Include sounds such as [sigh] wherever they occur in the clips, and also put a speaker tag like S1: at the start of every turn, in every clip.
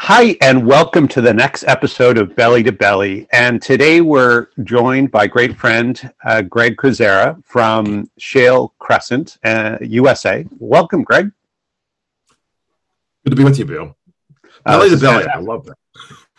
S1: Hi, and welcome to the next episode of Belly to Belly. And today we're joined by great friend uh, Greg Kozera from Shale Crescent, uh, USA. Welcome, Greg.
S2: Good to be with you, Bill. Belly to Belly. I love that.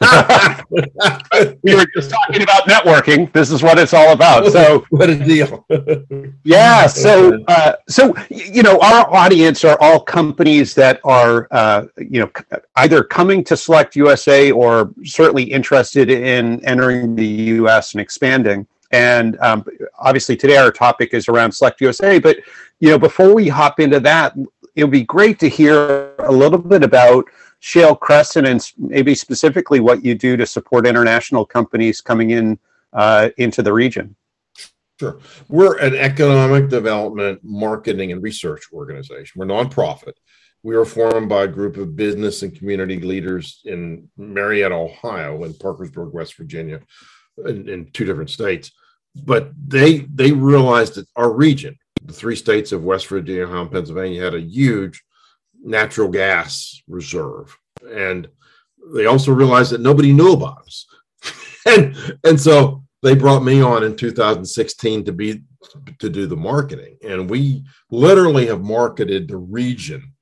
S2: [laughs]
S1: we were just talking about networking. This is what it's all about. So, [laughs]
S2: what a deal! [laughs]
S1: yeah. So, uh, so you know, our audience are all companies that are, uh, you know, either coming to Select USA or certainly interested in entering the U.S. and expanding. And um, obviously, today our topic is around Select USA. But you know, before we hop into that, it would be great to hear a little bit about Shale Crescent and maybe specifically what you do to support international companies coming in uh, into the region.
S2: Sure. We're an economic development, marketing, and research organization. We're nonprofit. We were formed by a group of business and community leaders in Marietta, Ohio, and Parkersburg, West Virginia, in, in two different states. But they they realized that our region, the three states of West Virginia, Ohio, and Pennsylvania, had a huge natural gas reserve. And they also realized that nobody knew about us. [laughs] and and so they brought me on in 2016 to be to do the marketing. And we literally have marketed the region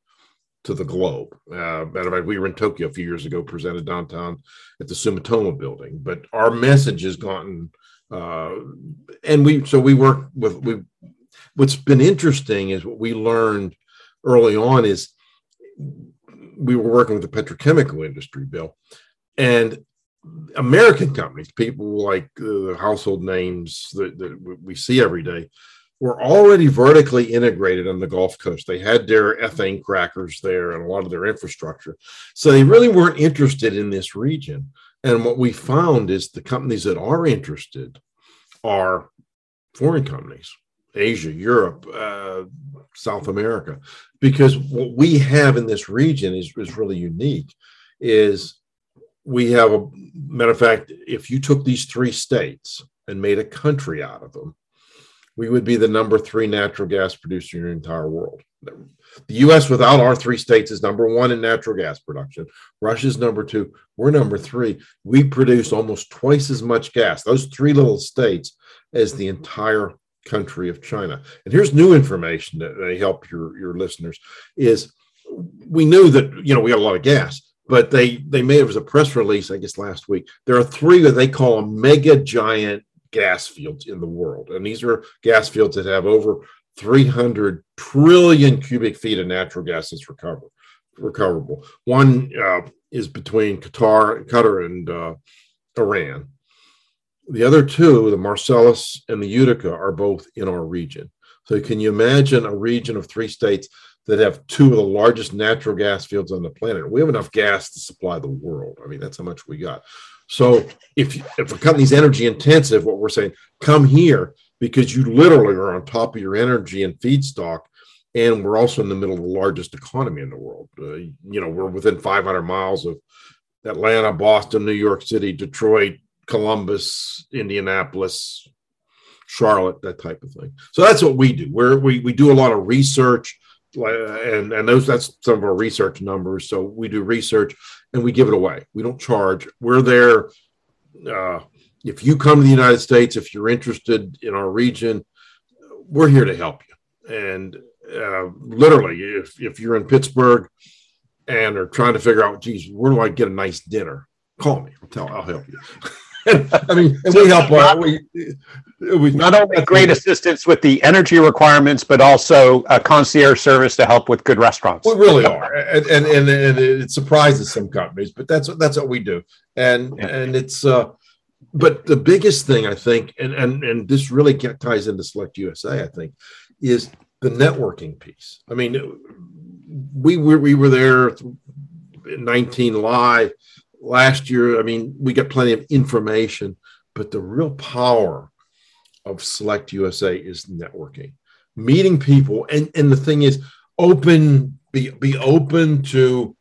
S2: to the globe. Uh, matter of fact, we were in Tokyo a few years ago, presented downtown at the Sumitomo building. But our message has gotten, uh, and we so we work with we. What's been interesting is what we learned early on is we were working with the petrochemical industry, Bill, and American companies, people like uh, the household names that, that we see every day, were already vertically integrated on the Gulf Coast. They had their ethane crackers there and a lot of their infrastructure. So they really weren't interested in this region. And what we found is the companies that are interested are foreign companies, Asia, Europe, uh, South America, because what we have in this region is, is really unique. Is we have a matter of fact, if you took these three states and made a country out of them, we would be the number three natural gas producer in the entire world. The US without our three states is number one in natural gas production. Russia's number two. We're number three. We produce almost twice as much gas, those three little states, as the entire country of China. And here's new information that may help your, your listeners is we knew that, you know, we got a lot of gas, but they, they made it was a press release, I guess, last week. There are three that they call a mega giant gas fields in the world. And these are gas fields that have over 300 trillion cubic feet of natural gas that's recover, recoverable. One uh, is between Qatar, Qatar and uh, Iran. The other two, the Marcellus and the Utica, are both in our region. So can you imagine a region of three states that have two of the largest natural gas fields on the planet? We have enough gas to supply the world. I mean, that's how much we got. So if if a company's energy intensive, what we're saying, come here because you literally are on top of your energy and feedstock, and we're also in the middle of the largest economy in the world. Uh, you know, we're within 500 miles of Atlanta, Boston, New York City, Detroit, Columbus, Indianapolis, Charlotte, that type of thing. So that's what we do. We're, we we do a lot of research, and and those that's some of our research numbers. So we do research and we give it away. We don't charge. We're there. Uh, if you come to the United States, if you're interested in our region, we're here to help you. And uh, literally, if if you're in Pittsburgh and are trying to figure out, geez, where do I get a nice dinner? Call me. I'll tell. I'll help you. [laughs] [laughs] I mean, we help. Not, we,
S1: we, not only great assistance with the energy requirements, but also a concierge service to help with good restaurants.
S2: We really are, and and, and, and it surprises some companies, but that's that's what we do, and yeah. and it's. uh but the biggest thing I think, and and and this really ties into Select USA, I think, is the networking piece. I mean, we were we were there 19 live last year, I mean, we got plenty of information, but the real power of Select USA is networking, meeting people. And, and the thing is, open, be, be open to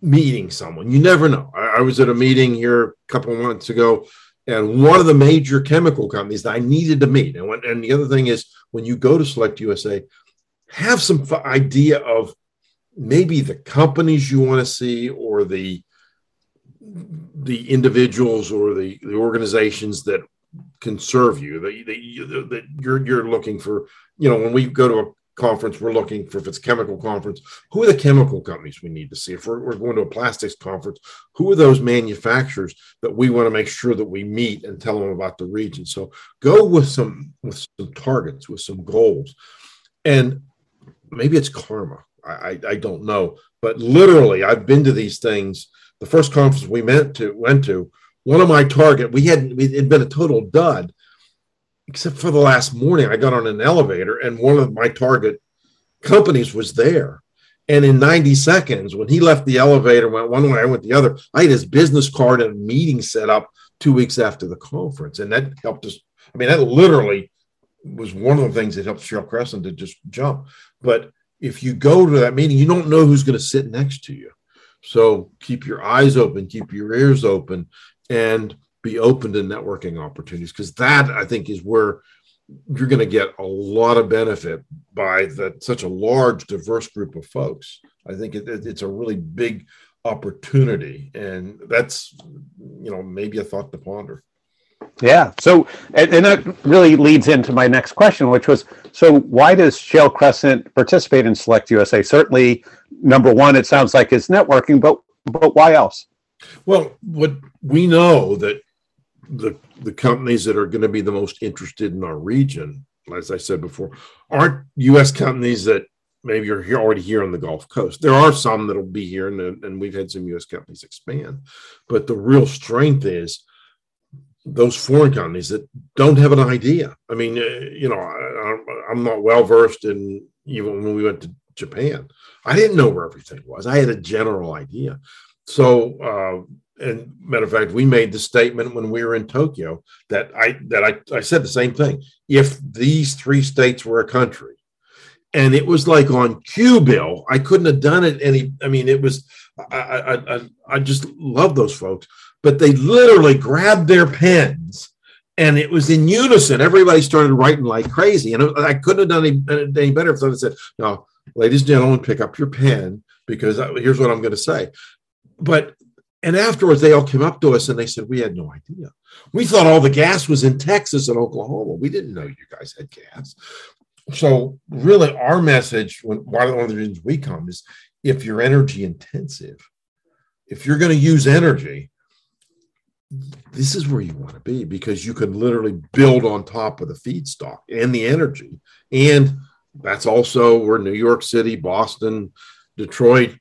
S2: meeting someone. You never know. I, I was at a meeting here a couple of months ago, and one of the major chemical companies that I needed to meet. And, when, and the other thing is, when you go to Select USA, have some idea of maybe the companies you want to see or the the individuals or the, the organizations that can serve you that, that, that you're you're looking for you know when we go to a conference we're looking for if it's chemical conference who are the chemical companies we need to see? If we're, we're going to a plastics conference who are those manufacturers that we want to make sure that we meet and tell them about the region? So go with some with some targets with some goals. And maybe it's karma. I, I don't know, but literally, I've been to these things. The first conference we meant to went to, one of my target, we had it had been a total dud, except for the last morning. I got on an elevator, and one of my target companies was there. And in 90 seconds, when he left the elevator, went one way, I went the other. I had his business card and a meeting set up two weeks after the conference, and that helped us. I mean, that literally was one of the things that helped Shale Crescent to just jump. But if you go to that meeting, you don't know who's going to sit next to you. So keep your eyes open, keep your ears open, and be open to networking opportunities because that I think is where you're going to get a lot of benefit by that such a large, diverse group of folks. I think it, it, it's a really big opportunity, and that's you know maybe a thought to ponder.
S1: Yeah. So, and, and, that really leads into my next question, which was so why does Shale Crescent participate in Select USA? Certainly, number one, it sounds like it's networking, but but why else?
S2: Well, what we know that the the companies that are going to be the most interested in our region, as I said before, aren't U.S. companies that maybe are here already here on the Gulf Coast. There are some that'll be here, and, and we've had some U.S. companies expand, but the real strength is those foreign companies that don't have an idea. I mean, uh, you know, I, am not well versed in even when we went to Japan. I didn't know where everything was. I had a general idea. So, uh, and matter of fact, we made the statement when we were in Tokyo that I that I, I said the same thing. If these three states were a country, and it was like on cue, Bill, I couldn't have done it any. I mean, it was. I I I, I just love those folks but they literally grabbed their pens and it was in unison. Everybody started writing like crazy. And I couldn't have done any, any better if someone said, No, ladies and gentlemen, pick up your pen because here's what I'm going to say. But, and afterwards, they all came up to us and they said, We had no idea. We thought all the gas was in Texas and Oklahoma. We didn't know you guys had gas. So, really, our message, one of the reasons we come is if you're energy intensive, if you're going to use energy, this is where you want to be because you can literally build on top of the feedstock and the energy. And that's also where New York City, Boston, Detroit,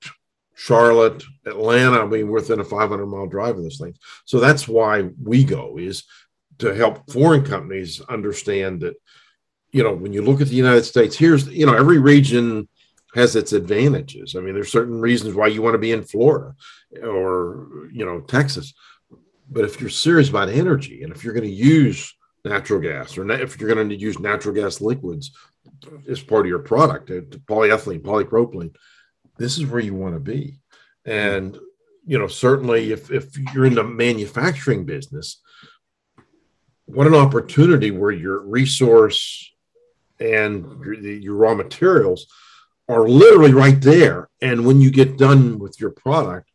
S2: Charlotte, Atlanta, I mean, within a 500 mile drive of those things. So that's why we go is to help foreign companies understand that, you know, when you look at the United States, here's, you know, every region has its advantages. I mean, there's certain reasons why you want to be in Florida or, you know, Texas but if you're serious about energy and if you're going to use natural gas or if you're going to use natural gas liquids as part of your product, uh, polyethylene, polypropylene, this is where you want to be. And you know, certainly if if you're in the manufacturing business, what an opportunity where your resource and your, your raw materials are literally right there. And when you get done with your product,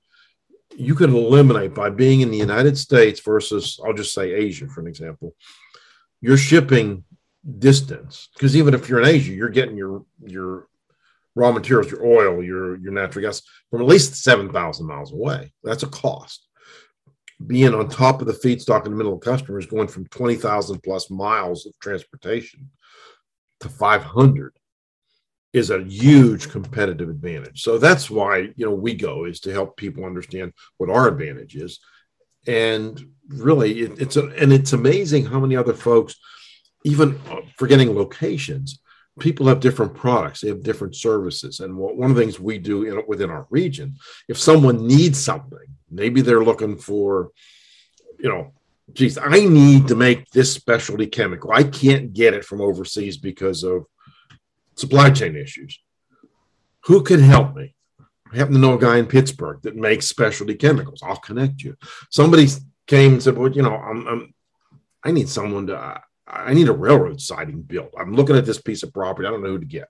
S2: you can eliminate by being in the United States versus, I'll just say Asia, for an example, your shipping distance. Because even if you're in Asia, you're getting your your raw materials, your oil, your your natural gas from at least seven thousand miles away. That's a cost. Being on top of the feedstock in the middle of customers, going from twenty thousand plus miles of transportation to five hundred is a huge competitive advantage. So that's why you know we go is to help people understand what our advantage is, and really it, it's a, and it's amazing how many other folks, even uh, forgetting locations, people have different products, they have different services, and what, one of the things we do in, within our region, if someone needs something, maybe they're looking for, you know. Geez, I need to make this specialty chemical. I can't get it from overseas because of supply chain issues. Who can help me? I happen to know a guy in Pittsburgh that makes specialty chemicals. I'll connect you. Somebody came and said, "Well, you know, I'm, I'm I need someone to. Uh, I need a railroad siding built. I'm looking at this piece of property. I don't know who to get.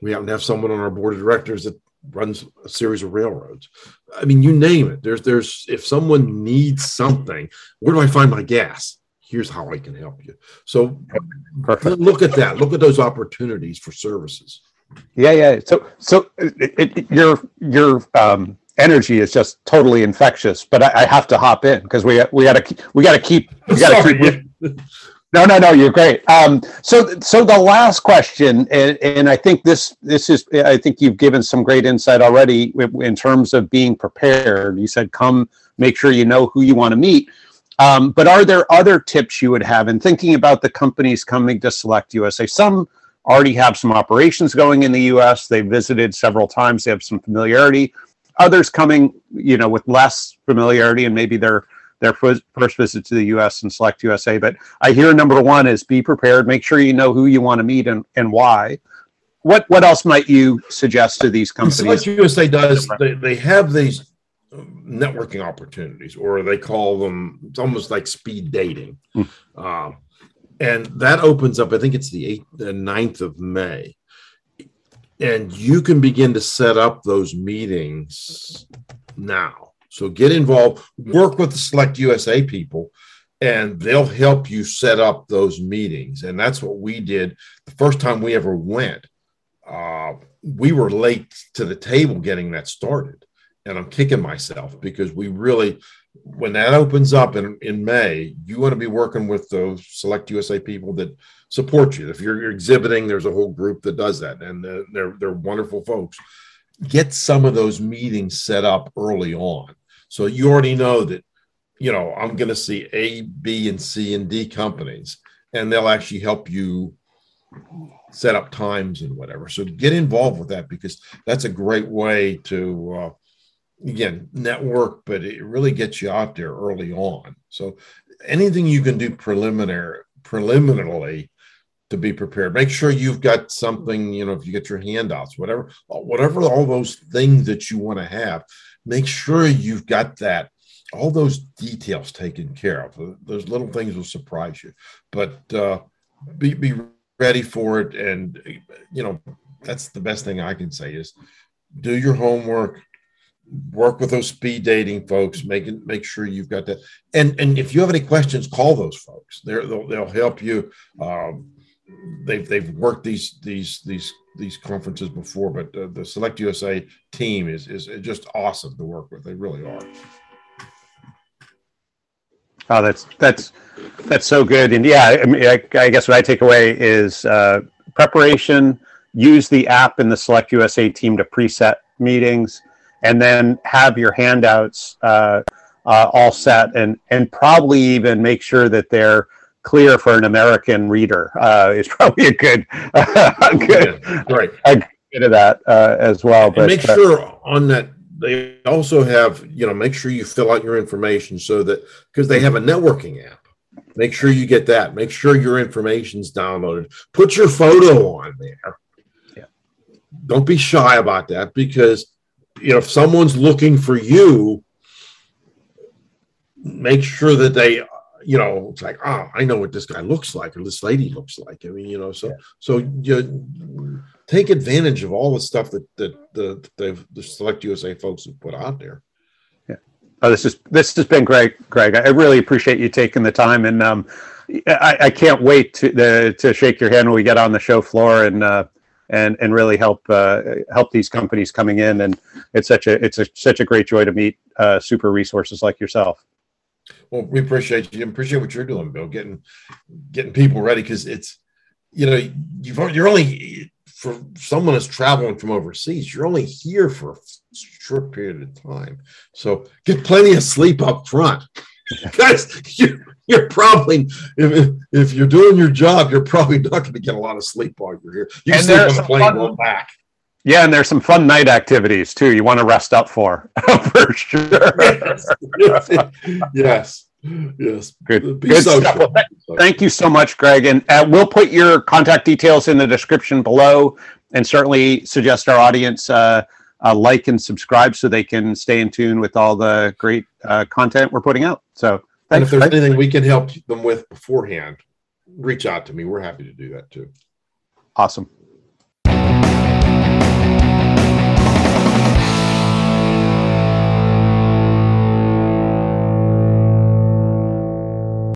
S2: We happen to have someone on our board of directors that runs a series of railroads. I mean, you name it. There's there's if someone needs something, where do I find my gas? Here's how I can help you. So Perfect. look at that. Look at those opportunities for services.
S1: Yeah, yeah. So so it, it, your your um, energy is just totally infectious. But I, I have to hop in because we we got to we got to keep we got to keep. No, no, no. You're great. Um, so, so the last question, and, and I think this this is, I think you've given some great insight already in terms of being prepared. You said, come, make sure you know who you want to meet. Um, but are there other tips you would have in thinking about the companies coming to Select USA? Some already have some operations going in the U.S. They've visited several times. They have some familiarity. Others coming, you know, with less familiarity, and maybe they're their first visit to the U.S. and Select USA. But I hear number one is be prepared. Make sure you know who you want to meet and, and why. What what else might you suggest to these companies?
S2: Select USA does. They, they have these networking opportunities, or they call them. It's almost like speed dating, mm. uh, and that opens up. I think it's the eighth, the 9th of May, and you can begin to set up those meetings now so get involved, work with the Select USA people, and they'll help you set up those meetings. And that's what we did the first time we ever went. Uh, we were late to the table getting that started. And I'm kicking myself because we really, when that opens up in, in May, you want to be working with those Select USA people that support you. If you're, you're exhibiting, there's a whole group that does that, and they're, they're wonderful folks. Get some of those meetings set up early on so you already know that, you know, I'm going to see A, B, and C and D companies, and they'll actually help you set up times and whatever. So get involved with that because that's a great way to, uh, again, network, but it really gets you out there early on. So anything you can do preliminary, preliminarily to be prepared. Make sure you've got something, you know, if you get your handouts, whatever, whatever all those things that you want to have, make sure you've got that all those details taken care of. Those little things will surprise you, but uh, be be ready for it. And you know that's the best thing I can say is do your homework, work with those speed dating folks, make it, make sure you've got that. And and if you have any questions, call those folks. They're, they'll they'll help you. Um, they've they've worked these these these these conferences before, but uh, the Select USA team is is just awesome to work with. They really are.
S1: Oh, that's that's that's so good. And yeah, I mean, I, I guess what I take away is uh, preparation. Use the app in the Select USA team to preset meetings, and then have your handouts uh, uh, all set, and and probably even make sure that they're clear for an American reader uh, [laughs] is probably a good, a good, yeah, right, a bit of that uh, as well.
S2: But and make uh, sure on that they also have, you know, make sure you fill out your information so that because they have a networking app. Make sure you get that. Make sure your information's downloaded. Put your photo on there. Yeah. Don't be shy about that because you know if someone's looking for you, make sure that they you know, it's like, oh, I know what this guy looks like or this lady looks like. I mean, you know, so yeah. so you take advantage of all the stuff that that the the, the Select USA folks have put out there.
S1: Yeah, oh, this is this has been great, Greg. I really appreciate you taking the time, and um, I, I can't wait to the, to shake your hand when we get on the show floor and. Uh, and and really help uh, help these companies coming in. And it's such a it's a, such a great joy to meet uh, super resources like yourself.
S2: Well, we appreciate you. Appreciate what you're doing, Bill. Getting getting people ready because it's you know you've you're only for someone that's traveling from overseas. You're only here for a short period of time, so get plenty of sleep up front. [laughs] Guys, you, you're probably if, if you're doing your job, you're probably not going to get a lot of sleep while you're here. You and sleep on the plane going back.
S1: Yeah, and there's some fun night activities too. You want to rest up for, [laughs] for sure.
S2: yes, [laughs] yes, yes.
S1: Good, good stuff. Well, th- thank you so much, Greg. And uh, we'll put your contact details in the description below, and certainly suggest our audience uh, uh, like and subscribe so they can stay in tune with all the great uh, content we're putting out. So,
S2: and if there's anything we can help them with beforehand, reach out to me. We're happy to do that too.
S1: Awesome.